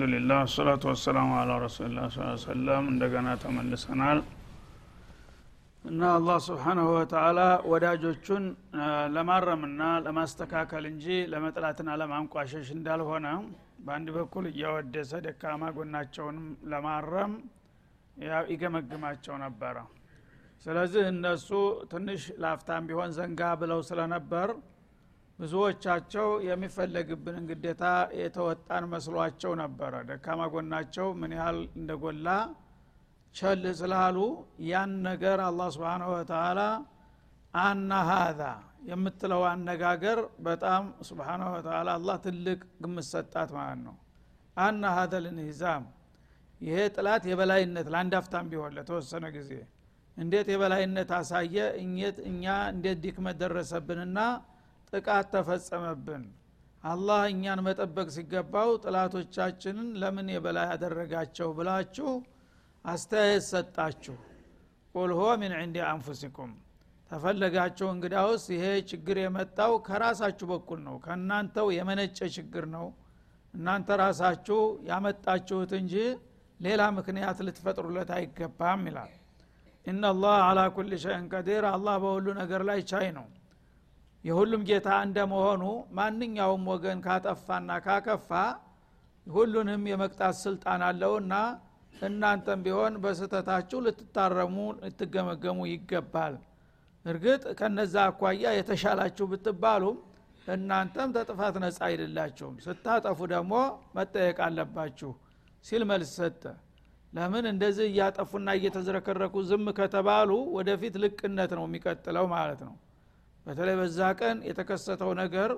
አልሐምዱሊላህ አሰላቱ ወሰላሙ አላ ረሱሊላህ ስ ሰለም እንደገና ተመልሰናል እና አላህ ስብሓናሁ ወተአላ ወዳጆቹን ለማረምና ለማስተካከል እንጂ ለመጥላትና ለማንቋሸሽ እንዳልሆነ በአንድ በኩል እያወደሰ ደካማ ጎናቸውንም ለማረም ይገመግማቸው ነበረ። ስለዚህ እነሱ ትንሽ ላፍታም ቢሆን ዘንጋ ብለው ስለነበር ብዙዎቻቸው የሚፈለግብንን ግዴታ የተወጣን መስሏቸው ነበረ። ደካማ ጎናቸው ምን ያህል እንደጎላ ቸል ስላሉ ያን ነገር አላህ ስብን ወተላ አና ሀዛ የምትለው አነጋገር በጣም ስብሓነ ወተላ አላህ ትልቅ ግምት ሰጣት ማለት ነው። አና ሀዘ ልንሂዛም ይሄ ጥላት የበላይነት ለአንድ ቢሆን ለተወሰነ ጊዜ እንዴት የበላይነት አሳየ? እኛ እንዴት ዲክመት ደረሰብንና ጥቃት ተፈጸመብን። አላህ እኛን መጠበቅ ሲገባው ጥላቶቻችንን ለምን የበላይ ያደረጋቸው ብላችሁ አስተያየት ሰጣችሁ። ቁል ሆ ሚን ዕንዲ አንፉሲኩም። ተፈለጋችሁ እንግዳውስ ይሄ ችግር የመጣው ከራሳችሁ በኩል ነው ከእናንተው የመነጨ ችግር ነው። እናንተ ራሳችሁ ያመጣችሁት እንጂ ሌላ ምክንያት ልትፈጥሩለት አይገባም ይላል። ኢናላህ አላ ኩል ሸይን ቀዲር። አላህ በሁሉ ነገር ላይ ቻይ ነው የሁሉም ጌታ እንደመሆኑ ማንኛውም ወገን ካጠፋና ካከፋ ሁሉንም የመቅጣት ስልጣን አለውና እናንተም ቢሆን በስተታችሁ ልትታረሙ ልትገመገሙ ይገባል። እርግጥ ከነዛ አኳያ የተሻላችሁ ብትባሉም እናንተም ተጥፋት ነጻ አይደላችሁም። ስታጠፉ ደግሞ መጠየቅ አለባችሁ ሲል መልስ ሰጠ። ለምን እንደዚህ እያጠፉና እየተዝረከረኩ ዝም ከተባሉ ወደፊት ልቅነት ነው የሚቀጥለው ማለት ነው በተለይ በዛ ቀን የተከሰተው ነገር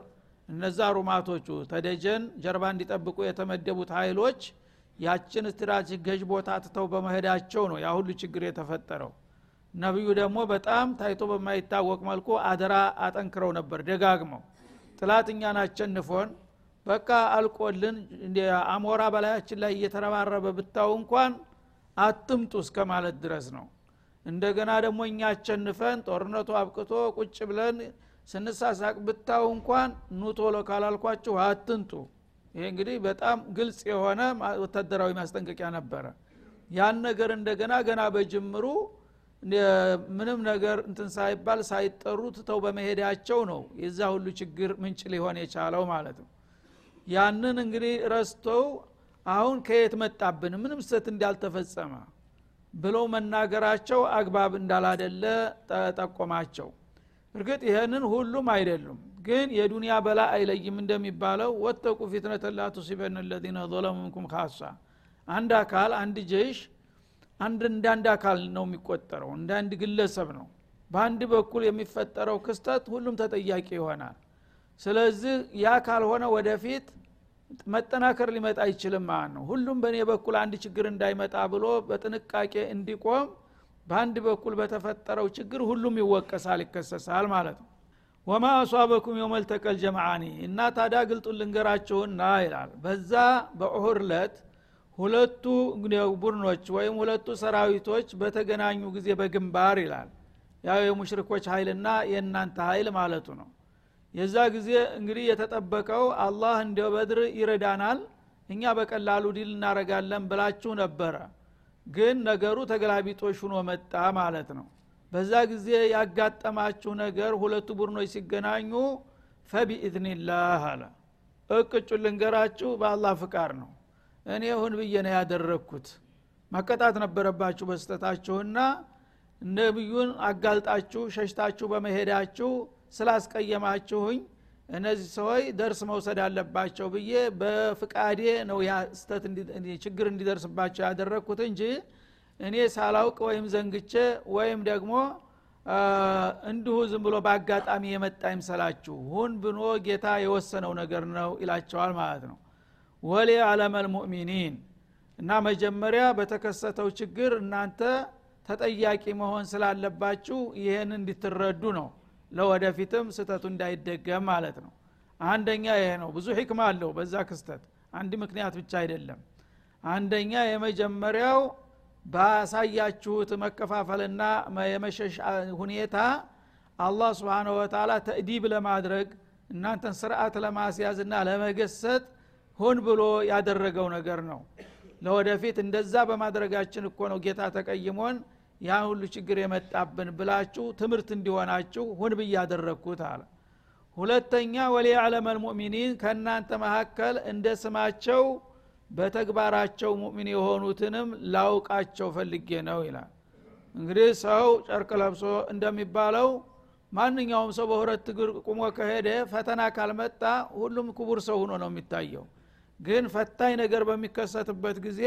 እነዛ ሩማቶቹ ተደጀን ጀርባ እንዲጠብቁ የተመደቡት ኃይሎች ያችን strategic ቦታ ትተው በመሄዳቸው ነው ያ ሁሉ ችግር የተፈጠረው። ነቢዩ ደግሞ በጣም ታይቶ በማይታወቅ መልኩ አደራ አጠንክረው ነበር ደጋግመው። ጥላት እኛን በቃ አልቆልን አሞራ በላያችን ላይ እየተረባረበ ብታው እንኳን አትምጡ እስከ ማለት ድረስ ነው እንደገና ደግሞ እኛ አቸንፈን ጦርነቱ አብቅቶ ቁጭ ብለን ስንሳሳቅ ብታው እንኳን ኑቶሎ ካላልኳችሁ አትንጡ። ይሄ እንግዲህ በጣም ግልጽ የሆነ ወታደራዊ ማስጠንቀቂያ ነበረ። ያን ነገር እንደገና ገና በጅምሩ ምንም ነገር እንትን ሳይባል ሳይጠሩ ትተው በመሄዳቸው ነው የዛ ሁሉ ችግር ምንጭ ሊሆን የቻለው ማለት ነው። ያንን እንግዲህ ረስተው አሁን ከየት መጣብን? ምንም ስተት እንዳልተፈጸመ ብለው መናገራቸው አግባብ እንዳላደለ ጠቆማቸው እርግጥ ይህንን ሁሉም አይደሉም ግን የዱንያ በላ አይለይም እንደሚባለው ወተቁ ፊትነተ ላ ለዚነ ظለሙ ካሳ። አንድ አካል አንድ ጀይሽ አንድ እንደ አንድ አካል ነው የሚቆጠረው እንደ አንድ ግለሰብ ነው። በአንድ በኩል የሚፈጠረው ክስተት ሁሉም ተጠያቂ ይሆናል። ስለዚህ ያ ካልሆነ ወደፊት መጠናከር ሊመጣ አይችልም ማለት ነው። ሁሉም በእኔ በኩል አንድ ችግር እንዳይመጣ ብሎ በጥንቃቄ እንዲቆም በአንድ በኩል በተፈጠረው ችግር ሁሉም ይወቀሳል ይከሰሳል ማለት ነው። ወማ አሷበኩም የመልተቀል ጀምዓኒ እና ታዳ ግልጡን ልንገራችሁና ይላል። በዛ በዑሁር ለት ሁለቱ ቡድኖች ወይም ሁለቱ ሰራዊቶች በተገናኙ ጊዜ በግንባር ይላል። ያው የሙሽሪኮች ኃይልና የእናንተ ኃይል ማለቱ ነው የዛ ጊዜ እንግዲህ የተጠበቀው አላህ እንደ በድር ይረዳናል እኛ በቀላሉ ዲል እናረጋለን ብላችሁ ነበረ። ግን ነገሩ ተገላቢጦሽ ሁኖ መጣ ማለት ነው። በዛ ጊዜ ያጋጠማችሁ ነገር ሁለቱ ቡድኖች ሲገናኙ ፈቢኢዝኒላህ አለ። እቅጩ ልንገራችሁ በአላህ ፍቃድ ነው። እኔ ሁን ብዬ ነው ያደረግኩት። መቀጣት ነበረባችሁ በስተታችሁና ነቢዩን አጋልጣችሁ ሸሽታችሁ በመሄዳችሁ ስላስቀየማችሁኝ እነዚህ ሰዎች ደርስ መውሰድ አለባቸው ብዬ በፍቃዴ ነው ስተት ችግር እንዲደርስባቸው ያደረግኩት እንጂ እኔ ሳላውቅ ወይም ዘንግቼ ወይም ደግሞ እንዲሁ ዝም ብሎ በአጋጣሚ የመጣ ይምሰላችሁ ሁን ብኖ ጌታ የወሰነው ነገር ነው ይላቸዋል ማለት ነው። ወሊ አለመል ሙእሚኒን እና መጀመሪያ በተከሰተው ችግር እናንተ ተጠያቂ መሆን ስላለባችሁ ይህን እንድትረዱ ነው ለወደፊትም ስተቱ እንዳይደገም ማለት ነው። አንደኛ ይሄ ነው። ብዙ ህክማ አለው በዛ ክስተት። አንድ ምክንያት ብቻ አይደለም። አንደኛ የመጀመሪያው ባሳያችሁት መከፋፈልና የመሸሽ ሁኔታ አላህ ስብን ወተላ ተእዲብ ለማድረግ እናንተን ስርዓት ለማስያዝና ለመገሰጥ ሆን ብሎ ያደረገው ነገር ነው። ለወደፊት እንደዛ በማድረጋችን እኮ ነው ጌታ ተቀይሞን ያ ሁሉ ችግር የመጣብን ብላችሁ ትምህርት እንዲሆናችሁ ሁን ብዬ ያደረግኩት አለ። ሁለተኛ ወሊያዕለመ ልሙእሚኒን ከእናንተ መካከል እንደ ስማቸው በተግባራቸው ሙእሚን የሆኑትንም ላውቃቸው ፈልጌ ነው ይላል። እንግዲህ ሰው ጨርቅ ለብሶ እንደሚባለው ማንኛውም ሰው በሁለት እግር ቁሞ ከሄደ ፈተና ካልመጣ ሁሉም ክቡር ሰው ሆኖ ነው የሚታየው። ግን ፈታኝ ነገር በሚከሰትበት ጊዜ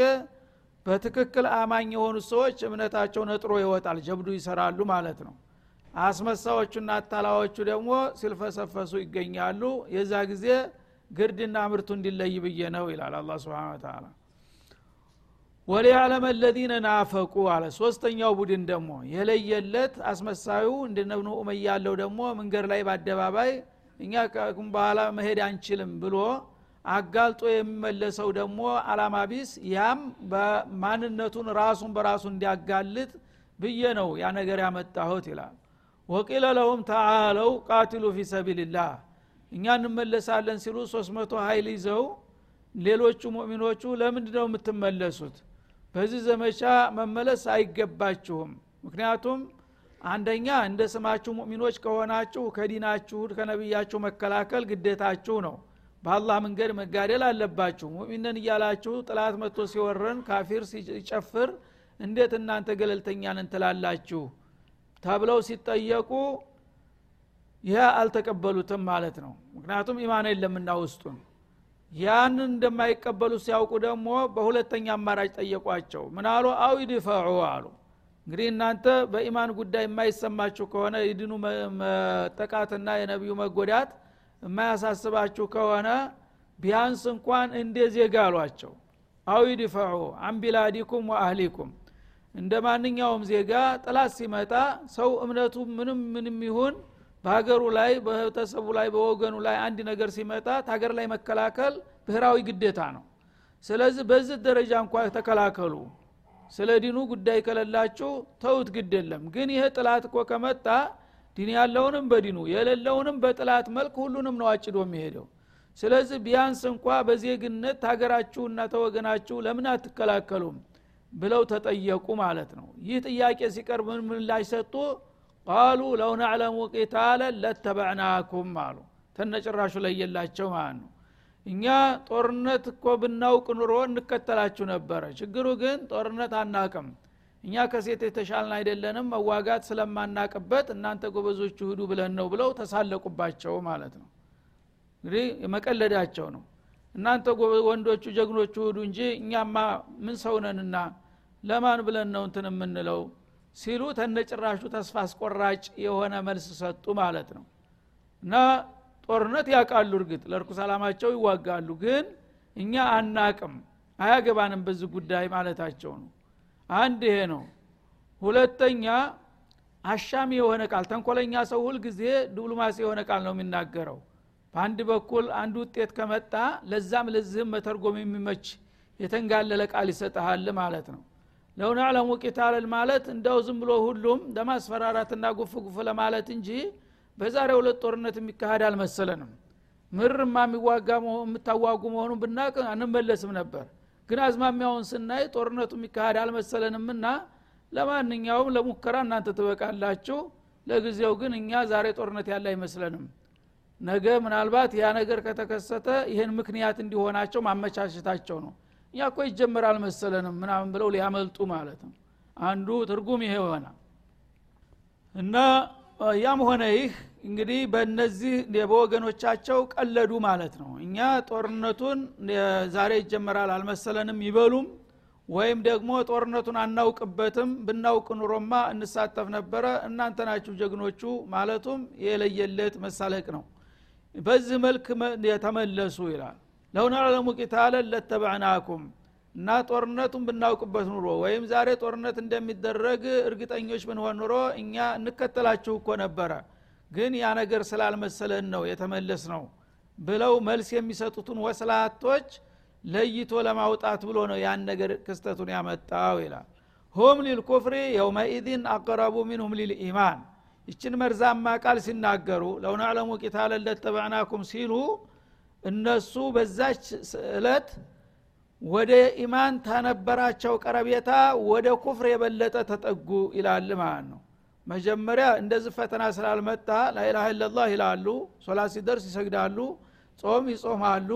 በትክክል አማኝ የሆኑት ሰዎች እምነታቸው ነጥሮ ይወጣል ጀብዱ ይሰራሉ ማለት ነው። አስመሳዎቹና አታላዎቹ ደግሞ ሲልፈሰፈሱ ይገኛሉ። የዛ ጊዜ ግርድና ምርቱ እንዲለይ ብዬ ነው ይላል አላ ስብን ተላ ወሊያዕለመ ለዚነ ናፈቁ አለ። ሶስተኛው ቡድን ደግሞ የለየለት አስመሳዩ እንደነብኑ ኡመያ ደግሞ መንገድ ላይ በአደባባይ እኛ ከኩም በኋላ መሄድ አንችልም ብሎ አጋልጦ የሚመለሰው ደግሞ አላማ ቢስ ያም በማንነቱን ራሱን በራሱ እንዲያጋልጥ ብዬ ነው ያ ነገር ያመጣሁት ይላል። ወቂለ ለሁም ተዓለው ቃትሉ ፊ ሰቢልላህ። እኛ እንመለሳለን ሲሉ ሶስት መቶ ሀይል ይዘው ሌሎቹ ሙእሚኖቹ ለምንድ ነው የምትመለሱት? በዚህ ዘመቻ መመለስ አይገባችሁም። ምክንያቱም አንደኛ እንደ ስማችሁ ሙእሚኖች ከሆናችሁ ከዲናችሁ ከነቢያችሁ መከላከል ግዴታችሁ ነው በአላህ መንገድ መጋደል አለባችሁ። ሙእሚንን እያላችሁ ጥላት መጥቶ ሲወረን ካፊር ሲጨፍር እንዴት እናንተ ገለልተኛን እንትላላችሁ ተብለው ሲጠየቁ ይህ አልተቀበሉትም ማለት ነው። ምክንያቱም ኢማን የለምና ውስጡን። ያንን እንደማይቀበሉ ሲያውቁ ደግሞ በሁለተኛ አማራጭ ጠየቋቸው። ምናሉ አው ይድፈዑ አሉ። እንግዲህ እናንተ በኢማን ጉዳይ የማይሰማችሁ ከሆነ የድኑ መጠቃትና የነቢዩ መጎዳት የማያሳስባችሁ ከሆነ ቢያንስ እንኳን እንደ ዜጋ አሏቸው። አው ይድፈዑ አንቢላዲኩም ወአህሊኩም። እንደ ማንኛውም ዜጋ ጥላት ሲመጣ ሰው እምነቱ ምንም ምንም ይሁን በሀገሩ ላይ በህብረተሰቡ ላይ በወገኑ ላይ አንድ ነገር ሲመጣ ሀገር ላይ መከላከል ብሔራዊ ግዴታ ነው። ስለዚህ በዚህ ደረጃ እንኳ ተከላከሉ። ስለ ዲኑ ጉዳይ ከሌላችሁ ተውት ግድ የለም። ግን ይሄ ጥላት እኮ ከመጣ ዲን ያለውንም በዲኑ የሌለውንም በጥላት መልክ ሁሉንም ነው አጭዶ የሚሄደው። ስለዚህ ቢያንስ እንኳ በዜግነት ሀገራችሁና ተወገናችሁ ለምን አትከላከሉም ብለው ተጠየቁ ማለት ነው። ይህ ጥያቄ ሲቀርብ ምን ምላሽ ሰጡ? ቃሉ ለው ነዕለሙ ቂታለን ለተበዕናኩም አሉ። ተነጭራሹ ላይ የላቸው ማለት ነው። እኛ ጦርነት እኮ ብናውቅ ኑሮ እንከተላችሁ ነበረ። ችግሩ ግን ጦርነት አናቅም እኛ ከሴት የተሻልን አይደለንም መዋጋት ስለማናቅበት እናንተ ጎበዞቹ ሂዱ ብለን ነው ብለው ተሳለቁባቸው ማለት ነው። እንግዲህ መቀለዳቸው ነው። እናንተ ወንዶቹ ጀግኖቹ ሂዱ እንጂ እኛማ ምን ሰውነንና ለማን ብለን ነው እንትን የምንለው? ሲሉ ተነጭራሹ ተስፋ አስቆራጭ የሆነ መልስ ሰጡ ማለት ነው። እና ጦርነት ያውቃሉ እርግጥ ለርኩስ አላማቸው ይዋጋሉ ግን እኛ አናቅም አያገባንም በዚህ ጉዳይ ማለታቸው ነው አንድ ይሄ ነው። ሁለተኛ አሻሚ የሆነ ቃል ተንኮለኛ ሰው ሁል ጊዜ ዲፕሎማሲ የሆነ ቃል ነው የሚናገረው። በአንድ በኩል አንድ ውጤት ከመጣ ለዛም ለዚህም መተርጎም የሚመች የተንጋለለ ቃል ይሰጠሃል ማለት ነው። ለውን ቂታልን ማለት እንደው ዝም ብሎ ሁሉም ለማስፈራራትና ጉፍ ጉፍ ለማለት እንጂ በዛሬ ሁለት ጦርነት የሚካሄድ አልመሰለንም። ምርማ የሚዋጋ የምታዋጉ መሆኑን ብናቅ አንመለስም ነበር ግን አዝማሚያውን ስናይ ጦርነቱ የሚካሄድ አልመሰለንምና ለማንኛውም ለሙከራ እናንተ ትበቃላችሁ። ለጊዜው ግን እኛ ዛሬ ጦርነት ያለ አይመስለንም። ነገ ምናልባት ያ ነገር ከተከሰተ ይህን ምክንያት እንዲሆናቸው ማመቻቸታቸው ነው። እኛ እኮ ይጀመራል መሰለንም ምናምን ብለው ሊያመልጡ ማለት ነው። አንዱ ትርጉም ይሄ ይሆናል። እና ያም ሆነ ይህ እንግዲህ በእነዚህ በወገኖቻቸው ቀለዱ ማለት ነው። እኛ ጦርነቱን ዛሬ ይጀመራል አልመሰለንም ይበሉም ወይም ደግሞ ጦርነቱን አናውቅበትም። ብናውቅ ኑሮማ እንሳተፍ ነበረ። እናንተ ናችሁ ጀግኖቹ ማለቱም የለየለት መሳለቅ ነው። በዚህ መልክ የተመለሱ ይላል። ለው ነዕለሙ ቂታለን ለተበዕናኩም እና ጦርነቱን ብናውቅበት ኑሮ ወይም ዛሬ ጦርነት እንደሚደረግ እርግጠኞች ብንሆን ኑሮ እኛ እንከተላችሁ እኮ ነበረ ግን ያ ነገር ስላልመሰለን ነው የተመለስ ነው ብለው መልስ የሚሰጡትን ወስላቶች ለይቶ ለማውጣት ብሎ ነው ያን ነገር ክስተቱን ያመጣው ይላል። ሁም ሊልኩፍሪ የውመኢድን አቀረቡ ሚንሁም ሊልኢማን ይችን መርዛማ ቃል ሲናገሩ ለው ነዕለሙ ቂታለን ለተበዕናኩም ሲሉ እነሱ በዛች እለት ወደ ኢማን ተነበራቸው ቀረቤታ ወደ ኩፍር የበለጠ ተጠጉ ይላል ማለት ነው መጀመሪያ እንደዚህ ፈተና ስላልመጣ ላኢላሃ ኢለላህ ይላሉ ሶላት ሲደርስ ይሰግዳሉ ጾም ይጾማሉ።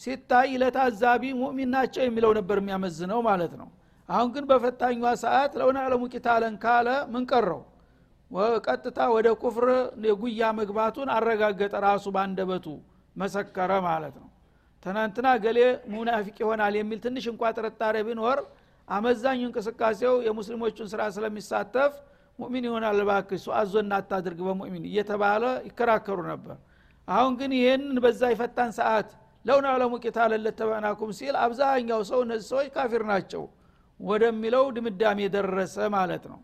ሲታይ ለታዛቢ ሙእሚን ናቸው የሚለው ነበር የሚያመዝነው ማለት ነው። አሁን ግን በፈታኟ ሰዓት ለውነ አለሙ ቂታለን ካለ ምን ቀረው? ቀጥታ ወደ ኩፍር የጉያ መግባቱን አረጋገጠ ራሱ ባንደበቱ መሰከረ ማለት ነው። ትናንትና ገሌ ሙናፊቅ ይሆናል የሚል ትንሽ እንኳ ጥርጣሬ ቢኖር አመዛኙ እንቅስቃሴው የሙስሊሞቹን ስራ ስለሚሳተፍ ሙእሚን ይሆናል ባክ እሱ አዞና አታድርግ በሙእሚን እየተባለ ይከራከሩ ነበር። አሁን ግን ይህንን በዛ ይፈታን ሰዓት ለውን አለሙ ቂታለ ለተባናኩም ሲል አብዛኛው ሰው እነዚህ ሰዎች ካፊር ናቸው ወደሚለው ድምዳሜ የደረሰ ማለት ነው።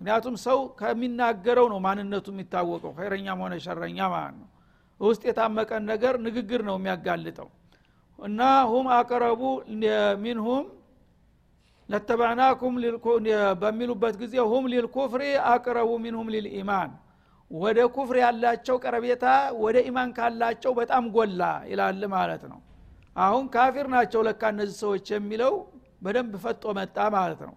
ምክንያቱም ሰው ከሚናገረው ነው ማንነቱ የሚታወቀው ኸይረኛም ሆነ ሸረኛ ማለት ነው። ውስጥ የታመቀን ነገር ንግግር ነው የሚያጋልጠው። እና ሁም አቀረቡ ሚንሁም ለተባዕናኩም በሚሉበት ጊዜ ሁም ሊልኩፍሪ አቅረቡ ሚንሁም ሊልኢማን ወደ ኩፍር ያላቸው ቀረቤታ ወደ ኢማን ካላቸው በጣም ጎላ ይላል ማለት ነው። አሁን ካፊር ናቸው ለካ እነዚህ ሰዎች የሚለው በደንብ ፈጦ መጣ ማለት ነው።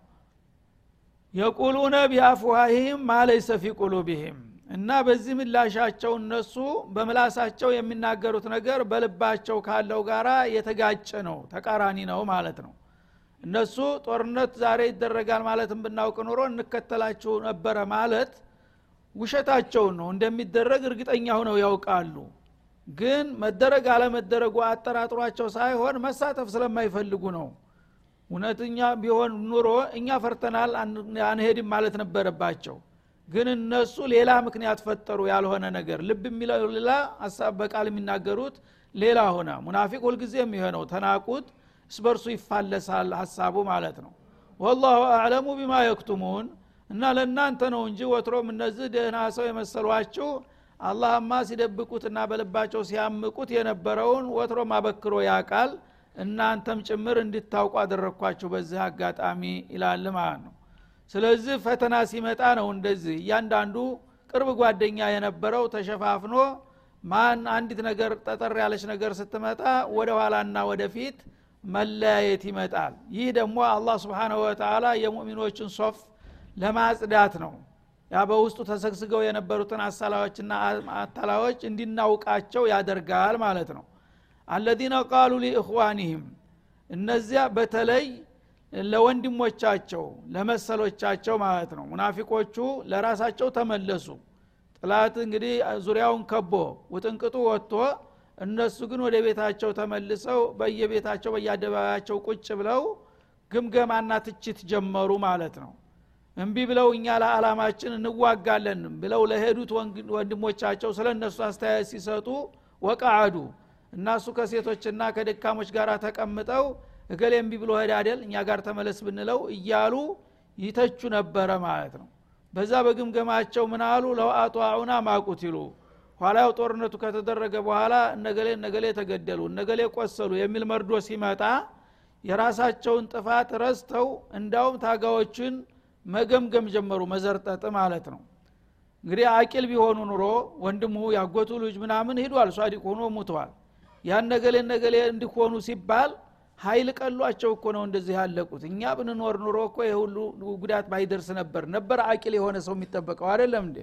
የቁሉነ ቢአፍዋሂም ማለይሰ ፊ ቁሉቢህም እና በዚህ ምላሻቸው እነሱ በምላሳቸው የሚናገሩት ነገር በልባቸው ካለው ጋራ የተጋጨ ነው ተቃራኒ ነው ማለት ነው እነሱ ጦርነት ዛሬ ይደረጋል ማለትም ብናውቅ ኑሮ እንከተላችሁ ነበረ ማለት ውሸታቸውን ነው። እንደሚደረግ እርግጠኛ ሁነው ያውቃሉ። ግን መደረግ አለመደረጉ አጠራጥሯቸው ሳይሆን መሳተፍ ስለማይፈልጉ ነው። እውነተኛ ቢሆን ኑሮ እኛ ፈርተናል አንሄድም ማለት ነበረባቸው። ግን እነሱ ሌላ ምክንያት ፈጠሩ ያልሆነ ነገር። ልብ የሚለው ሌላ ሀሳብ በቃል የሚናገሩት ሌላ ሆነ። ሙናፊቅ ሁልጊዜ የሚሆነው ተናቁት እስበርሱ ይፋለሳል ሀሳቡ ማለት ነው። ወላሁ አዕለሙ ቢማ የክቱሙን እና ለእናንተ ነው እንጂ ወትሮም እነዚህ ደህና ሰው የመሰሏችሁ አላህማ ሲደብቁትና በልባቸው ሲያምቁት የነበረውን ወትሮም አበክሮ ያቃል እናንተም ጭምር እንድታውቁ አደረግኳችሁ በዚህ አጋጣሚ ይላል ማለት ነው። ስለዚህ ፈተና ሲመጣ ነው እንደዚህ እያንዳንዱ ቅርብ ጓደኛ የነበረው ተሸፋፍኖ ማን አንዲት ነገር ጠጠር ያለች ነገር ስትመጣ ወደ ኋላና ወደፊት መለያየት ይመጣል። ይህ ደግሞ አላህ ስብሓንሁ ወተላ የሙእሚኖችን ሶፍ ለማጽዳት ነው። ያ በውስጡ ተሰግስገው የነበሩትን አሳላዎችና አታላዎች እንዲናውቃቸው ያደርጋል ማለት ነው። አለዚነ ቃሉ ሊእኽዋኒህም እነዚያ በተለይ ለወንድሞቻቸው ለመሰሎቻቸው ማለት ነው። ሙናፊቆቹ ለራሳቸው ተመለሱ። ጥላት እንግዲህ ዙሪያውን ከቦ ውጥንቅጡ ወጥቶ እነሱ ግን ወደ ቤታቸው ተመልሰው በየቤታቸው በየአደባባያቸው ቁጭ ብለው ግምገማና ትችት ጀመሩ ማለት ነው። እምቢ ብለው እኛ ለዓላማችን እንዋጋለን ብለው ለሄዱት ወንድሞቻቸው ስለ እነሱ አስተያየት ሲሰጡ ወቃአዱ እናሱ ከሴቶችና ከደካሞች ጋር ተቀምጠው እገሌ እምቢ ብሎ ሄድ አደል እኛ ጋር ተመለስ ብንለው እያሉ ይተቹ ነበረ ማለት ነው። በዛ በግምገማቸው ምናሉ ለው አጧዑና ማቁትሉ ኋላው ጦርነቱ ከተደረገ በኋላ እነገሌ እነገሌ ተገደሉ እነገሌ ቆሰሉ የሚል መርዶ ሲመጣ የራሳቸውን ጥፋት ረስተው እንዳውም ታጋዎችን መገምገም ጀመሩ መዘርጠጥ ማለት ነው። እንግዲህ አቂል ቢሆኑ ኑሮ ወንድሙ ያጎቱ ልጅ ምናምን ሂዷል ሷዲቅ ሆኖ ሙተዋል። ያን ነገሌ ነገሌ እንዲሆኑ ሲባል ሀይል ቀሏቸው እኮ ነው እንደዚህ ያለቁት። እኛ ብንኖር ኑሮ እኮ የሁሉ ጉዳት ባይደርስ ነበር ነበር አቂል የሆነ ሰው የሚጠበቀው አይደለም እንዴ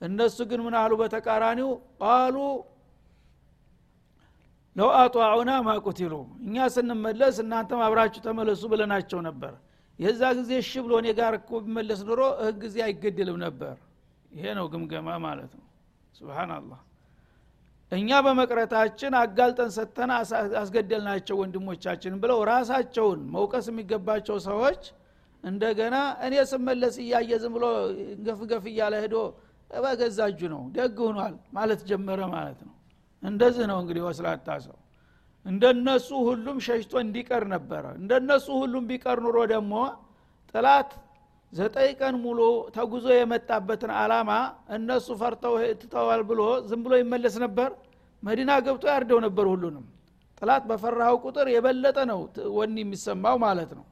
እነሱ ግን ምን አሉ በተቃራኒው? ቃሉ ለው አጧዑና ማቁትሉ እኛ ስንመለስ እናንተም አብራችሁ ተመለሱ ብለናቸው ነበር። የዛ ጊዜ እሺ ብሎ እኔ ጋር እኮ ቢመለስ ኑሮ እህ ጊዜ አይገድልም ነበር። ይሄ ነው ግምገማ ማለት ነው። ስብናላህ እኛ በመቅረታችን አጋልጠን ሰተን አስገደልናቸው ወንድሞቻችን ብለው ራሳቸውን መውቀስ የሚገባቸው ሰዎች እንደገና እኔ ስመለስ እያየ ዝም ብሎ ገፍ ገፍ እያለ ሄዶ በገዛ እጁ ነው። ደግ ሆኗል ማለት ጀመረ ማለት ነው። እንደዚህ ነው እንግዲህ ወስላታ ሰው። እንደነሱ ሁሉም ሸሽቶ እንዲቀር ነበረ። እንደነሱ ሁሉም ቢቀር ኑሮ ደግሞ ጥላት ዘጠኝ ቀን ሙሉ ተጉዞ የመጣበትን አላማ እነሱ ፈርተው ትተዋል ብሎ ዝም ብሎ ይመለስ ነበር። መዲና ገብቶ ያርደው ነበር ሁሉንም። ጥላት በፈራኸው ቁጥር የበለጠ ነው ወኒ የሚሰማው ማለት ነው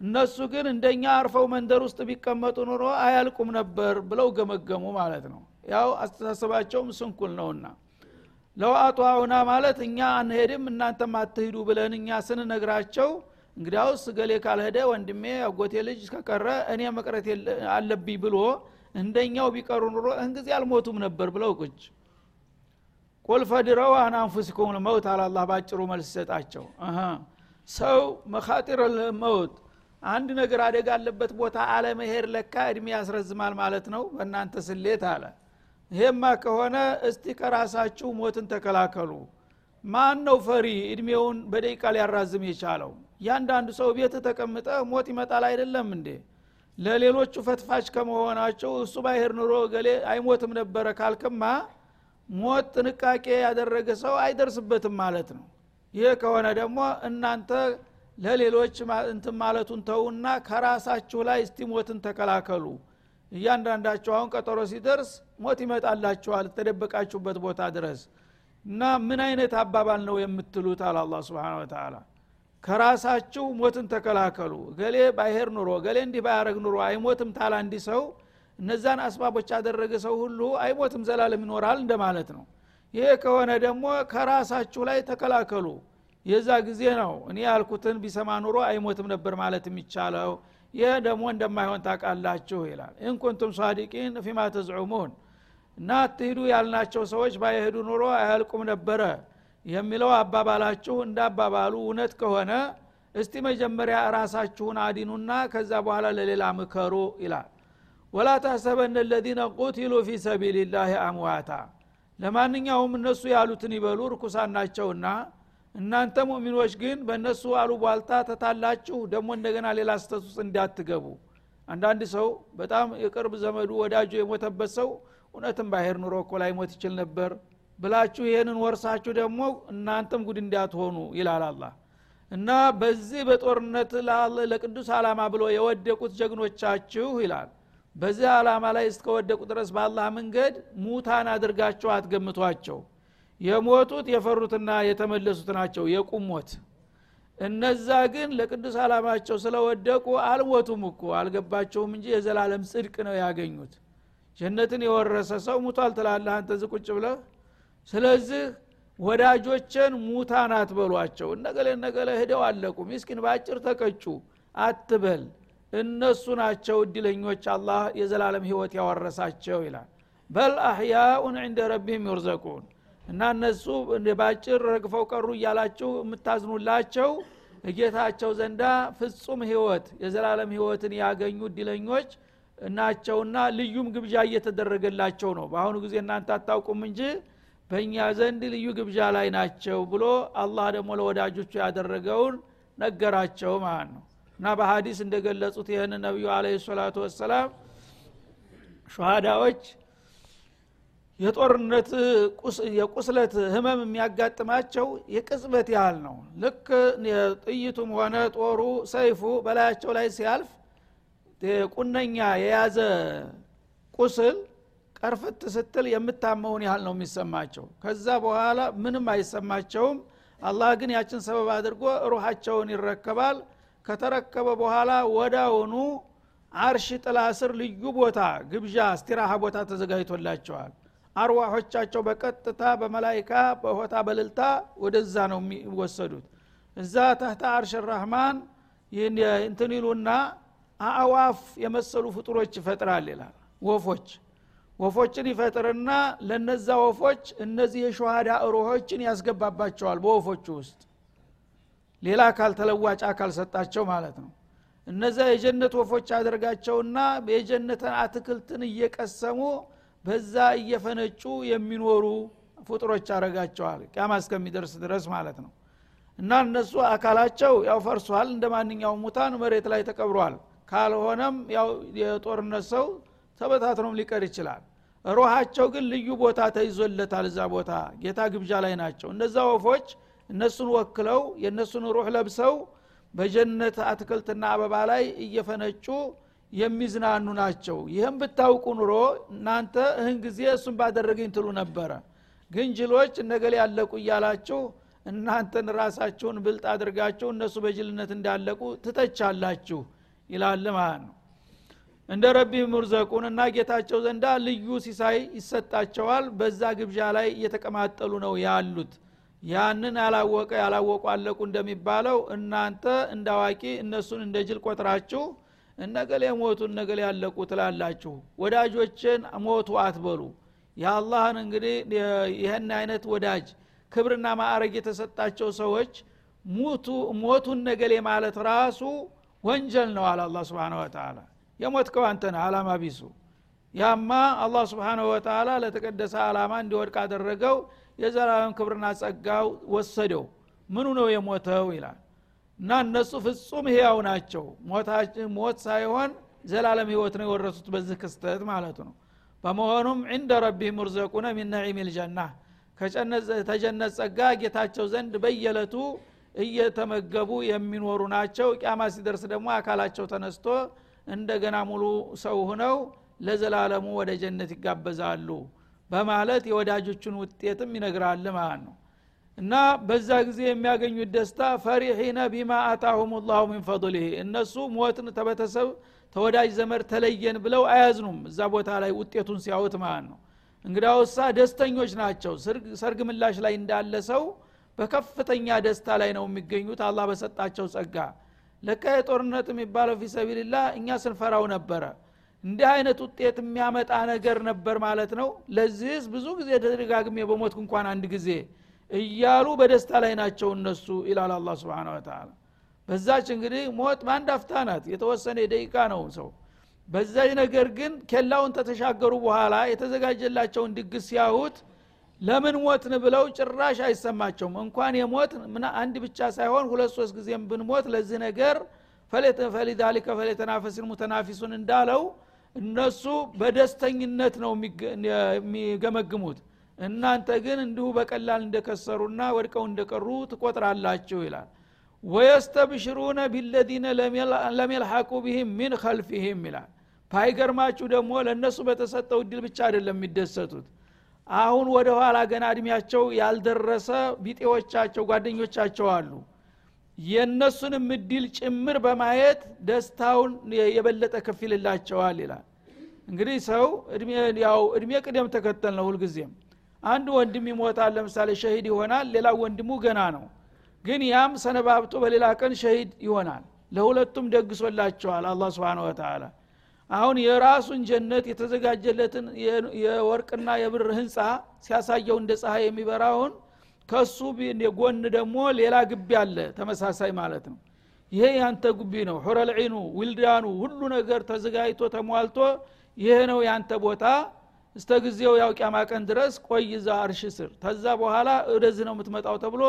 እነሱ ግን እንደኛ አርፈው መንደር ውስጥ ቢቀመጡ ኑሮ አያልቁም ነበር ብለው ገመገሙ ማለት ነው። ያው አስተሳሰባቸውም ስንኩል ነውና። ለው አጧውና ማለት እኛ አንሄድም እናንተም አትሂዱ ብለን እኛ ስንነግራቸው እንግዲያውስ ገሌ ካልሄደ ወንድሜ አጎቴ ልጅ ከቀረ እኔ መቅረት አለብኝ ብሎ እንደኛው ቢቀሩ ኑሮ እንጊዜ አልሞቱም ነበር ብለው ቁጭ። ቁል ፈድረው አን አንፉሲኩም መውት አላላህ ባጭሩ መልስ ሰጣቸው ሰው መኻጢር መውት አንድ ነገር አደጋ አለበት ቦታ አለመሄድ ለካ እድሜ ያስረዝማል ማለት ነው። በእናንተ ስሌት አለ። ይሄማ ከሆነ እስቲ ከራሳችሁ ሞትን ተከላከሉ። ማን ነው ፈሪ እድሜውን በደቂቃ ሊያራዝም የቻለው? እያንዳንዱ ሰው ቤት ተቀምጠ ሞት ይመጣል አይደለም እንዴ? ለሌሎቹ ፈትፋች ከመሆናቸው እሱ ባይሄድ ኑሮ ገሌ አይሞትም ነበረ ካልክማ ሞት ጥንቃቄ ያደረገ ሰው አይደርስበትም ማለት ነው። ይህ ከሆነ ደግሞ እናንተ ለሌሎች እንትን ማለቱን ተውና ከራሳችሁ ላይ እስቲ ሞትን ተከላከሉ። እያንዳንዳቸው አሁን ቀጠሮ ሲደርስ ሞት ይመጣላችኋል ተደበቃችሁበት ቦታ ድረስ። እና ምን አይነት አባባል ነው የምትሉት? አለ አላ ስብን ወተላ ከራሳችሁ ሞትን ተከላከሉ። ገሌ ባይሄር ኑሮ ገሌ እንዲህ ባያረግ ኑሮ አይሞትም ታላ እንዲህ ሰው እነዛን አስባቦች ያደረገ ሰው ሁሉ አይሞትም ዘላለም ይኖራል እንደማለት ነው። ይሄ ከሆነ ደግሞ ከራሳችሁ ላይ ተከላከሉ የዛ ጊዜ ነው። እኔ ያልኩትን ቢሰማ ኑሮ አይሞትም ነበር ማለት የሚቻለው። ይህ ደግሞ እንደማይሆን ታቃላችሁ ይላል። ኢንኩንቱም ሳዲቂን ፊማ ተዝዑሙን እና አትሂዱ ያልናቸው ሰዎች ባይሄዱ ኑሮ አያልቁም ነበረ የሚለው አባባላችሁ እንደ አባባሉ እውነት ከሆነ እስቲ መጀመሪያ ራሳችሁን አዲኑና ከዛ በኋላ ለሌላ ምከሩ ይላል። ወላ ታሰበነ ለዚነ ቁቲሉ ፊ ሰቢልላህ አምዋታ። ለማንኛውም እነሱ ያሉትን ይበሉ ርኩሳን ናቸውና እናንተ ሙእሚኖች ግን በእነሱ አሉ ቧልታ ተታላችሁ ደግሞ እንደገና ሌላ ስተት ውስጥ እንዳትገቡ። አንዳንድ ሰው በጣም የቅርብ ዘመዱ ወዳጁ የሞተበት ሰው እውነትም ባሄር ኑሮ እኮ ላይ ሞት ይችል ነበር ብላችሁ ይህንን ወርሳችሁ ደግሞ እናንተም ጉድ እንዳትሆኑ ይላል አላ እና በዚህ በጦርነት ለቅዱስ አላማ ብሎ የወደቁት ጀግኖቻችሁ ይላል። በዚህ አላማ ላይ እስከወደቁ ድረስ በአላህ መንገድ ሙታን አድርጋቸው አትገምቷቸው የሞቱት የፈሩትና የተመለሱት ናቸው። የቁሞት እነዛ ግን ለቅዱስ አላማቸው ስለወደቁ አልሞቱም እኮ። አልገባቸውም እንጂ የዘላለም ጽድቅ ነው ያገኙት። ጀነትን የወረሰ ሰው ሙቷል ትላለህ አንተ ዝቁጭ ብለህ። ስለዚህ ወዳጆችን ሙታን አትበሏቸው እነገለ እነገለ ሂደው አለቁ። ሚስኪን በአጭር ተቀጩ። አትበል። እነሱ ናቸው እድለኞች አላህ የዘላለም ህይወት ያወረሳቸው ይላል። በል አህያኡን ዕንደ ረቢህም ዩርዘቁን እና እነሱ ባጭር ረግፈው ቀሩ እያላችሁ የምታዝኑላቸው እጌታቸው ዘንዳ ፍጹም ህይወት የዘላለም ህይወትን ያገኙ እድለኞች ናቸውና ልዩም ግብዣ እየተደረገላቸው ነው። በአሁኑ ጊዜ እናንተ አታውቁም እንጂ በእኛ ዘንድ ልዩ ግብዣ ላይ ናቸው ብሎ አላህ ደግሞ ለወዳጆቹ ያደረገውን ነገራቸው ማለት ነው። እና በሀዲስ እንደገለጹት ይህን ነቢዩ አለ ሰላቱ ወሰላም ሸሃዳዎች የጦርነት የቁስለት ህመም የሚያጋጥማቸው የቅጽበት ያህል ነው። ልክ ጥይቱም ሆነ ጦሩ ሰይፉ በላያቸው ላይ ሲያልፍ ቁነኛ የያዘ ቁስል ቀርፍት ስትል የምታመውን ያህል ነው የሚሰማቸው። ከዛ በኋላ ምንም አይሰማቸውም። አላህ ግን ያችን ሰበብ አድርጎ ሩሃቸውን ይረከባል። ከተረከበ በኋላ ወዳውኑ አርሽ ጥላ ስር ልዩ ቦታ ግብዣ ስቲራሃ ቦታ ተዘጋጅቶላቸዋል አርዋሖቻቸው በቀጥታ በመላይካ በሆታ በልልታ ወደዛ ነው የሚወሰዱት። እዛ ተህታ አርሽ ራህማን እንትን ይሉና አእዋፍ የመሰሉ ፍጡሮች ይፈጥራል ይላል። ወፎች ወፎችን ይፈጥርና ለነዛ ወፎች እነዚህ የሸሃዳ ሩሆችን ያስገባባቸዋል በወፎቹ ውስጥ። ሌላ አካል ተለዋጭ አካል ሰጣቸው ማለት ነው። እነዛ የጀነት ወፎች አደርጋቸውና የጀነትን አትክልትን እየቀሰሙ በዛ እየፈነጩ የሚኖሩ ፍጡሮች አረጋቸዋል ቅያማ እስከሚደርስ ድረስ ማለት ነው። እና እነሱ አካላቸው ያው ፈርሷል። እንደ ማንኛውም ሙታን መሬት ላይ ተቀብሯል። ካልሆነም ያው የጦርነት ሰው ተበታትኖም ሊቀር ይችላል። ሮሃቸው ግን ልዩ ቦታ ተይዞለታል እዛ ቦታ። ጌታ ግብዣ ላይ ናቸው። እነዛ ወፎች እነሱን ወክለው የእነሱን ሩህ ለብሰው በጀነት አትክልትና አበባ ላይ እየፈነጩ የሚዝናኑ ናቸው። ይህም ብታውቁ ኑሮ እናንተ እህን ጊዜ እሱን ባደረገኝ ትሉ ነበረ። ግን ጅሎች እነገሌ ያለቁ እያላችሁ እናንተን ራሳችሁን ብልጥ አድርጋችሁ እነሱ በጅልነት እንዳለቁ ትተቻላችሁ ይላል ማለት ነው። እንደ ረቢ ሙርዘቁን እና ጌታቸው ዘንዳ ልዩ ሲሳይ ይሰጣቸዋል። በዛ ግብዣ ላይ እየተቀማጠሉ ነው ያሉት። ያንን ያላወቀ ያላወቁ አለቁ እንደሚባለው እናንተ እንደ አዋቂ እነሱን እንደ ጅል ቆጥራችሁ እነገሌ ሞቱ እነገሌ ያለቁ ትላላችሁ። ወዳጆችን ሞቱ አትበሉ። የአላህን እንግዲህ ይህን አይነት ወዳጅ ክብርና ማዕረግ የተሰጣቸው ሰዎች ሙቱ ሞቱን ነገሌ ማለት ራሱ ወንጀል ነው አለ አላ ስብን ወተላ የሞትከው አንተ አላማ ቢሱ። ያማ አላህ ስብሓንሁ ወተላ ለተቀደሰ አላማ እንዲወድቅ አደረገው የዘላለም ክብርና ጸጋው ወሰደው። ምኑ ነው የሞተው ይላል እና እነሱ ፍጹም ህያው ናቸው። ሞት ሳይሆን ዘላለም ህይወት ነው የወረሱት በዚህ ክስተት ማለት ነው። በመሆኑም ዕንደ ረቢህም ርዘቁነ ሚን ነዒም ልጀና ተጀነት ጸጋ ጌታቸው ዘንድ በየለቱ እየተመገቡ የሚኖሩ ናቸው። ቅያማ ሲደርስ ደግሞ አካላቸው ተነስቶ እንደገና ሙሉ ሰው ሁነው ለዘላለሙ ወደ ጀነት ይጋበዛሉ በማለት የወዳጆቹን ውጤትም ይነግራል ማለት ነው እና በዛ ጊዜ የሚያገኙት ደስታ ፈሪሒነ ቢማ አታሁም ላሁ ሚን ፈضሊህ እነሱ ሞትን ተበተሰብ ተወዳጅ ዘመድ ተለየን ብለው አያዝኑም። እዛ ቦታ ላይ ውጤቱን ሲያዩት ማለት ነው። እንግዳውሳ ደስተኞች ናቸው። ሰርግ ምላሽ ላይ እንዳለ ሰው በከፍተኛ ደስታ ላይ ነው የሚገኙት አላህ በሰጣቸው ጸጋ። ለካ የጦርነት የሚባለው ፊሰቢልላህ እኛ ስንፈራው ነበረ። እንዲህ አይነት ውጤት የሚያመጣ ነገር ነበር ማለት ነው። ለዚህስ ብዙ ጊዜ ተደጋግሜ በሞትኩ እንኳን አንድ ጊዜ እያሉ በደስታ ላይ ናቸው እነሱ ይላል አላ ስብን ወተላ በዛች እንግዲህ ሞት በአንድ አፍታ ናት የተወሰነ ደቂቃ ነው ሰው። በዛች ነገር ግን ኬላውን ተተሻገሩ በኋላ የተዘጋጀላቸውን ድግስ ሲያሁት ለምን ሞትን ብለው ጭራሽ አይሰማቸውም። እንኳን የሞት አንድ ብቻ ሳይሆን ሁለት ሶስት ጊዜም ብንሞት ለዚህ ነገር ፈሊዛሊከ ፈሌተናፈሲን ሙተናፊሱን እንዳለው እነሱ በደስተኝነት ነው የሚገመግሙት እናንተ ግን እንዲሁ በቀላል እንደከሰሩና ወድቀው እንደቀሩ ትቆጥራላችሁ ይላል። ወየስተብሽሩነ ቢለዚነ ለም የልሐቁ ቢህም ሚን ከልፊህም ይላል። ባይገርማችሁ ደግሞ ለእነሱ በተሰጠው እድል ብቻ አይደለም የሚደሰቱት። አሁን ወደ ኋላ ገና እድሜያቸው ያልደረሰ ቢጤዎቻቸው ጓደኞቻቸው አሉ። የእነሱንም እድል ጭምር በማየት ደስታውን የበለጠ ከፊልላቸዋል ይላል። እንግዲህ ሰው ያው እድሜ ቅደም ተከተል ነው ሁልጊዜም አንድ ወንድም ይሞታል ለምሳሌ ሸሂድ ይሆናል ሌላው ወንድሙ ገና ነው። ግን ያም ሰነባብቶ በሌላ ቀን ሸሂድ ይሆናል። ለሁለቱም ደግሶላቸዋል አላ ስብን ወተላ አሁን የራሱን ጀነት የተዘጋጀለትን የወርቅና የብር ህንፃ ሲያሳየው እንደ ፀሐይ የሚበራውን ከሱ ጎን ደግሞ ሌላ ግቢ አለ ተመሳሳይ ማለት ነው። ይሄ ያንተ ጉቢ ነው። ሑረልዒኑ ውልዳኑ ሁሉ ነገር ተዘጋጅቶ ተሟልቶ ይሄ ነው ያንተ ቦታ እስተ ጊዜው ያው ቂያማ ቀን ድረስ ቆይዛ አርሽ ስር ተዛ በኋላ ወደዚህ ነው የምትመጣው ተብሎ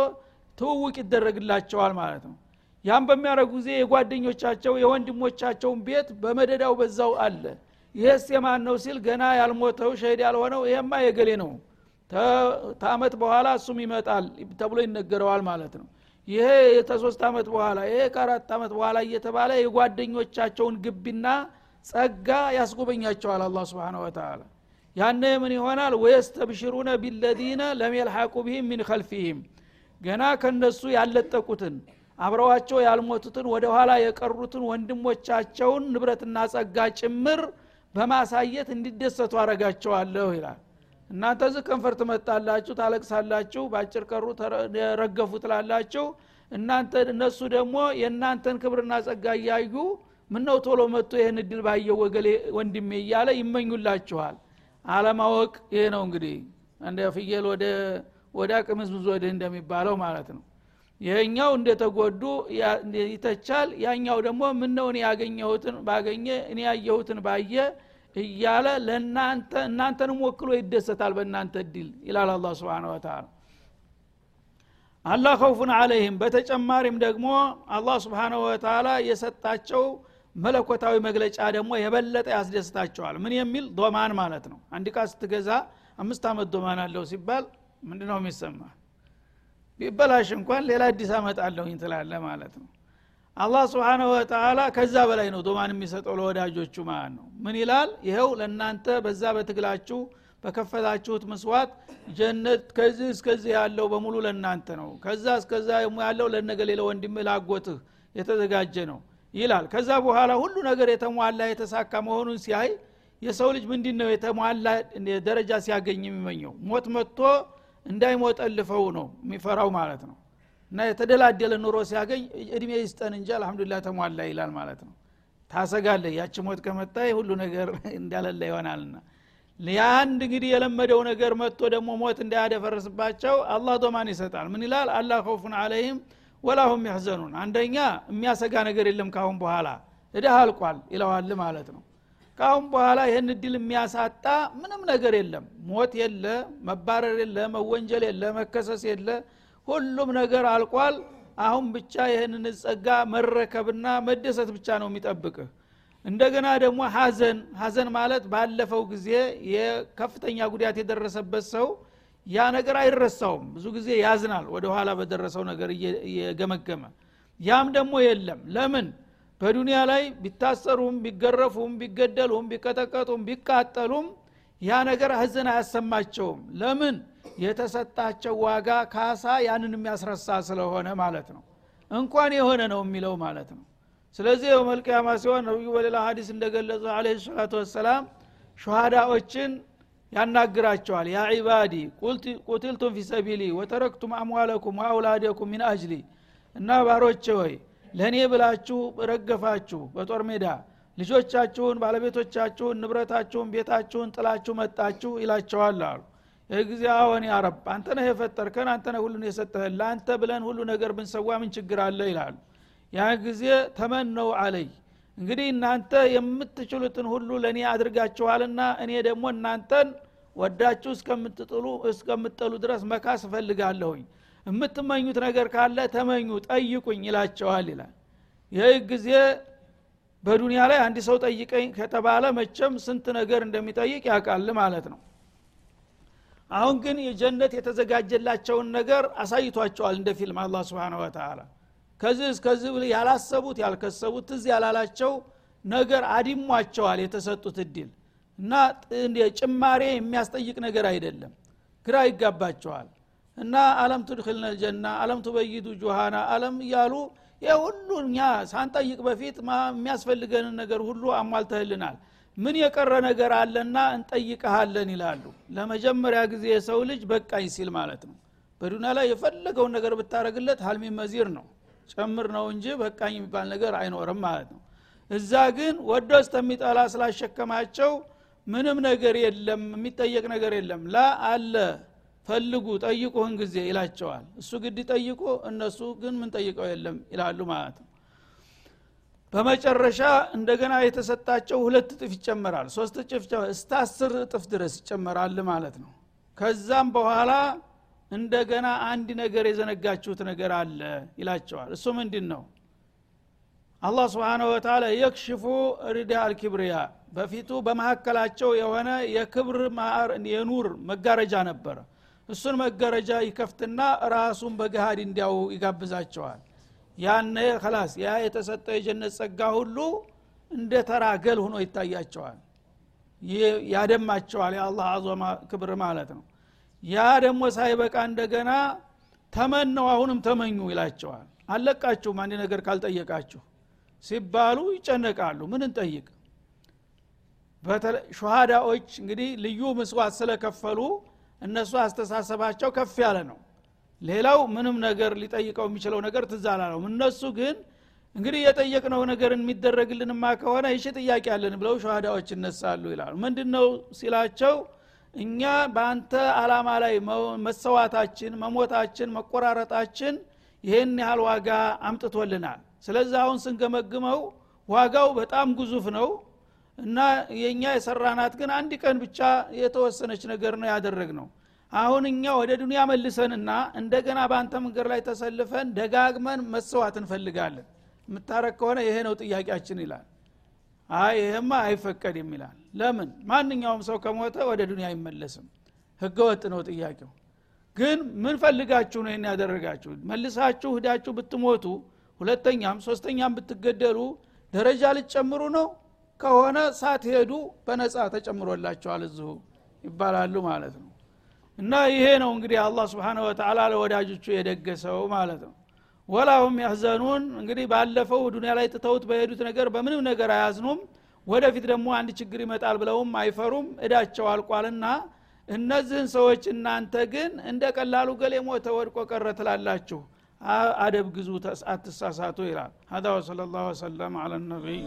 ትውውቅ ይደረግላቸዋል ማለት ነው። ያም በሚያደረጉ ጊዜ የጓደኞቻቸው የወንድሞቻቸውን ቤት በመደዳው በዛው አለ። ይህስ የማን ነው ሲል ገና ያልሞተው ሸሂድ ያልሆነው ይሄማ የገሌ ነው። ተአመት በኋላ እሱም ይመጣል ተብሎ ይነገረዋል ማለት ነው። ይሄ ከሶስት ዓመት በኋላ ይሄ ከአራት ዓመት በኋላ እየተባለ የጓደኞቻቸውን ግቢና ጸጋ ያስጎበኛቸዋል አላ ስብን ወተላ ያነ ምን ይሆናል? ወየስተብሽሩነ ቢለዚነ ለም የልሐቁ ብህም ሚን ከልፊህም ገና ከነሱ ያለጠቁትን አብረዋቸው ያልሞቱትን ወደ ኋላ የቀሩትን ወንድሞቻቸውን ንብረትና ጸጋ ጭምር በማሳየት እንዲደሰቱ አረጋቸዋለሁ ይላል። እናንተ ዚህ ከንፈር ትመጣላችሁ ታለቅሳላችሁ በአጭር ቀሩ ረገፉ ትላላችሁ። እናንተ እነሱ ደግሞ የእናንተን ክብርና ጸጋ እያዩ ምነው ቶሎ መጥቶ ይህን እድል ባየው ወገሌ ወንድሜ እያለ ይመኙላችኋል አለማወቅ ይሄ ነው እንግዲህ። እንደ ፍየል ወደ ወደ ቅምዝምዝ ወድህ እንደሚባለው ማለት ነው። ይሄኛው እንደተጎዱ ይተቻል ያኛው ደግሞ ምነው እኔ ያገኘሁትን ባገኘ እኔ ያየሁትን ባየ እያለ ለእናንተ እናንተንም ወክሎ ይደሰታል በእናንተ እድል ይላል አላ ስብን ወተላ አላ ከውፉን አለይህም በተጨማሪም ደግሞ አላህ ስብሓንሁ ወተላ የሰጣቸው መለኮታዊ መግለጫ ደግሞ የበለጠ ያስደስታቸዋል። ምን የሚል? ዶማን ማለት ነው። አንድ ቃ ስትገዛ አምስት ዓመት ዶማን አለው ሲባል ምንድ ነው የሚሰማ? ቢበላሽ እንኳን ሌላ አዲስ አመጣለሁኝ ትላለ ማለት ነው። አላህ ስብሓንሁ ወተላ ከዛ በላይ ነው ዶማን የሚሰጠው ለወዳጆቹ ማለት ነው። ምን ይላል? ይኸው ለእናንተ በዛ በትግላችሁ በከፈታችሁት መስዋዕት ጀነት ከዚህ እስከዚህ ያለው በሙሉ ለእናንተ ነው። ከዛ እስከዛ ያለው ለነገ ሌለ ወንድምህ ላጎትህ የተዘጋጀ ነው ይላል። ከዛ በኋላ ሁሉ ነገር የተሟላ የተሳካ መሆኑን ሲያይ የሰው ልጅ ምንድ ነው የተሟላ ደረጃ ሲያገኝ የሚመኘው? ሞት መጥቶ እንዳይሞጠልፈው ነው የሚፈራው ማለት ነው። እና የተደላደለ ኑሮ ሲያገኝ እድሜ ይስጠን እንጂ አልሐምዱሊላ ተሟላ ይላል ማለት ነው። ታሰጋለህ። ያቺ ሞት ከመጣ ሁሉ ነገር እንዳለለ ይሆናልና። የአንድ እንግዲህ የለመደው ነገር መጥቶ ደግሞ ሞት እንዳያደፈርስባቸው አላህ ዶማን ይሰጣል። ምን ይላል? አላ ከውፉን አለይህም ወላሁም ያሕዘኑን አንደኛ የሚያሰጋ ነገር የለም ካሁን በኋላ። እዳህ አልቋል ይለዋል ማለት ነው። ካሁን በኋላ ይህን እድል የሚያሳጣ ምንም ነገር የለም። ሞት የለ መባረር የለ መወንጀል የለ መከሰስ የለ። ሁሉም ነገር አልቋል። አሁን ብቻ ይህንን ጸጋ መረከብና መደሰት ብቻ ነው የሚጠብቅህ። እንደገና ደግሞ ሀዘን ሀዘን ማለት ባለፈው ጊዜ የከፍተኛ ጉዳት የደረሰበት ሰው ያ ነገር አይረሳውም። ብዙ ጊዜ ያዝናል ወደ ኋላ በደረሰው ነገር እየገመገመ። ያም ደግሞ የለም። ለምን? በዱንያ ላይ ቢታሰሩም ቢገረፉም ቢገደሉም ቢቀጠቀጡም ቢቃጠሉም ያ ነገር ህዝን አያሰማቸውም። ለምን? የተሰጣቸው ዋጋ ካሳ ያንን የሚያስረሳ ስለሆነ ማለት ነው። እንኳን የሆነ ነው የሚለው ማለት ነው። ስለዚህ የውመልቅያማ ሲሆን ነቢዩ በሌላ ሀዲስ እንደገለጹ አለ ሰላቱ ወሰላም ሸሃዳዎችን ያናግራቸዋል። ያ ዒባዲ ቁትልቱም ፊ ሰቢሊ ወተረክቱም አምዋለኩም ወአውላደኩም ሚን አጅሊ እና ባሮቼ ወይ ለእኔ ብላችሁ ረገፋችሁ በጦር ሜዳ። ልጆቻችሁን ባለቤቶቻችሁን ንብረታችሁን ቤታችሁን ጥላችሁ መጣችሁ ይላቸዋል አሉ። ይህ ጊዜ አዎን ያረብ አንተ ነህ የፈጠርከን አንተ ነህ ሁሉን የሰጠህን ለአንተ ብለን ሁሉ ነገር ብንሰዋ ምን ችግር አለ? ይላሉ። ያ ጊዜ ተመነው አለይ እንግዲህ እናንተ የምትችሉትን ሁሉ ለእኔ አድርጋችኋልና እኔ ደግሞ እናንተን ወዳችሁ እስከምትጥሉ እስከምጠሉ ድረስ መካስ እፈልጋለሁኝ። የምትመኙት ነገር ካለ ተመኙ ጠይቁኝ ይላቸዋል ይላል። ይህ ጊዜ በዱንያ ላይ አንድ ሰው ጠይቀኝ ከተባለ መቸም ስንት ነገር እንደሚጠይቅ ያውቃል ማለት ነው። አሁን ግን የጀነት የተዘጋጀላቸውን ነገር አሳይቷቸዋል እንደ ፊልም አላ ስብን ወተላ ከዚህ እስከዚህ ብል ያላሰቡት ያልከሰቡት ትዝ ያላላቸው ነገር አዲሟቸዋል የተሰጡት እድል እና ጭማሬ የሚያስጠይቅ ነገር አይደለም። ግራ ይጋባቸዋል። እና አለም ትድክልነ ልጀና አለም ቱበይዱ ጁሃና አለም እያሉ ይህ ሁሉ እኛ ሳንጠይቅ በፊት የሚያስፈልገንን ነገር ሁሉ አሟልተህልናል። ምን የቀረ ነገር አለና እንጠይቀሃለን ይላሉ። ለመጀመሪያ ጊዜ የሰው ልጅ በቃኝ ሲል ማለት ነው። በዱኒያ ላይ የፈለገውን ነገር ብታደረግለት ሀልሚ መዚር ነው ጨምር ነው እንጂ በቃኝ የሚባል ነገር አይኖርም ማለት ነው። እዛ ግን ወዶ እስከሚጠላ ስላሸከማቸው ምንም ነገር የለም የሚጠየቅ ነገር የለም። ላ አለ ፈልጉ ጠይቁህን ጊዜ ይላቸዋል። እሱ ግድ ጠይቁ እነሱ ግን ምን ጠይቀው የለም ይላሉ ማለት ነው። በመጨረሻ እንደገና የተሰጣቸው ሁለት እጥፍ ይጨመራል። ሶስት እጥፍ እስተ አስር እጥፍ ድረስ ይጨመራል ማለት ነው። ከዛም በኋላ እንደገና አንድ ነገር የዘነጋችሁት ነገር አለ ይላቸዋል። እሱ ምንድን ነው አላህ ስብን ወተላ የክሽፉ ሪዳ አልኪብርያ በፊቱ በመካከላቸው የሆነ የክብር የኑር መጋረጃ ነበረ እሱን መጋረጃ ይከፍትና ራሱን በገሃድ እንዲያው ይጋብዛቸዋል። ያነ ከላስ ያ የተሰጠው የጀነት ጸጋ ሁሉ እንደ ተራ ገል ሆኖ ይታያቸዋል። ያደማቸዋል የአላህ አዞማ ክብር ማለት ነው ያ ደግሞ ሳይበቃ እንደገና ተመነው አሁንም ተመኙ ይላቸዋል። አለቃችሁም አንድ ነገር ካልጠየቃችሁ ሲባሉ ይጨነቃሉ። ምን እንጠይቅ ሸሃዳዎች እንግዲህ ልዩ ምስዋት ስለከፈሉ እነሱ አስተሳሰባቸው ከፍ ያለ ነው። ሌላው ምንም ነገር ሊጠይቀው የሚችለው ነገር ትዝ አላለውም። እነሱ ግን እንግዲህ የጠየቅነው ነገር የሚደረግልንማ ከሆነ ይሽ ጥያቄ አለን ብለው ሸሃዳዎች ይነሳሉ ይላሉ። ምንድን ነው ሲላቸው እኛ በአንተ አላማ ላይ መሰዋታችን መሞታችን መቆራረጣችን ይህን ያህል ዋጋ አምጥቶልናል። ስለዚህ አሁን ስንገመግመው ዋጋው በጣም ግዙፍ ነው እና የእኛ የሰራናት ግን አንድ ቀን ብቻ የተወሰነች ነገር ነው ያደረግ ነው አሁን እኛ ወደ ዱንያ መልሰንና እንደገና በአንተ መንገድ ላይ ተሰልፈን ደጋግመን መሰዋት እንፈልጋለን። የምታረግ ከሆነ ይሄ ነው ጥያቄያችን ይላል አይ ይሄማ አይፈቀድም ይላል። ለምን? ማንኛውም ሰው ከሞተ ወደ ዱንያ አይመለስም። ህገወጥ ነው ጥያቄው። ግን ምን ፈልጋችሁ ነው ያደረጋችሁ መልሳችሁ ህዳችሁ ብትሞቱ ሁለተኛም ሶስተኛም ብትገደሉ ደረጃ ልትጨምሩ ነው? ከሆነ ሳትሄዱ በነጻ ተጨምሮላቸዋል እዚሁ ይባላሉ ማለት ነው። እና ይሄ ነው እንግዲህ አላህ ስብሓን ወተላ ለወዳጆቹ የደገሰው ማለት ነው ወላሁም ያህዘኑን እንግዲህ ባለፈው ዱኒያ ላይ ጥተውት በሄዱት ነገር በምንም ነገር አያዝኑም ወደፊት ደግሞ አንድ ችግር ይመጣል ብለውም አይፈሩም እዳቸው አልቋልና እነዚህን ሰዎች እናንተ ግን እንደ ቀላሉ ገሌ ሞተ ወድቆ ቀረ ትላላችሁ አደብ ግዙ አትሳሳቱ ይላል هذا وصلى الله وسلم على النبي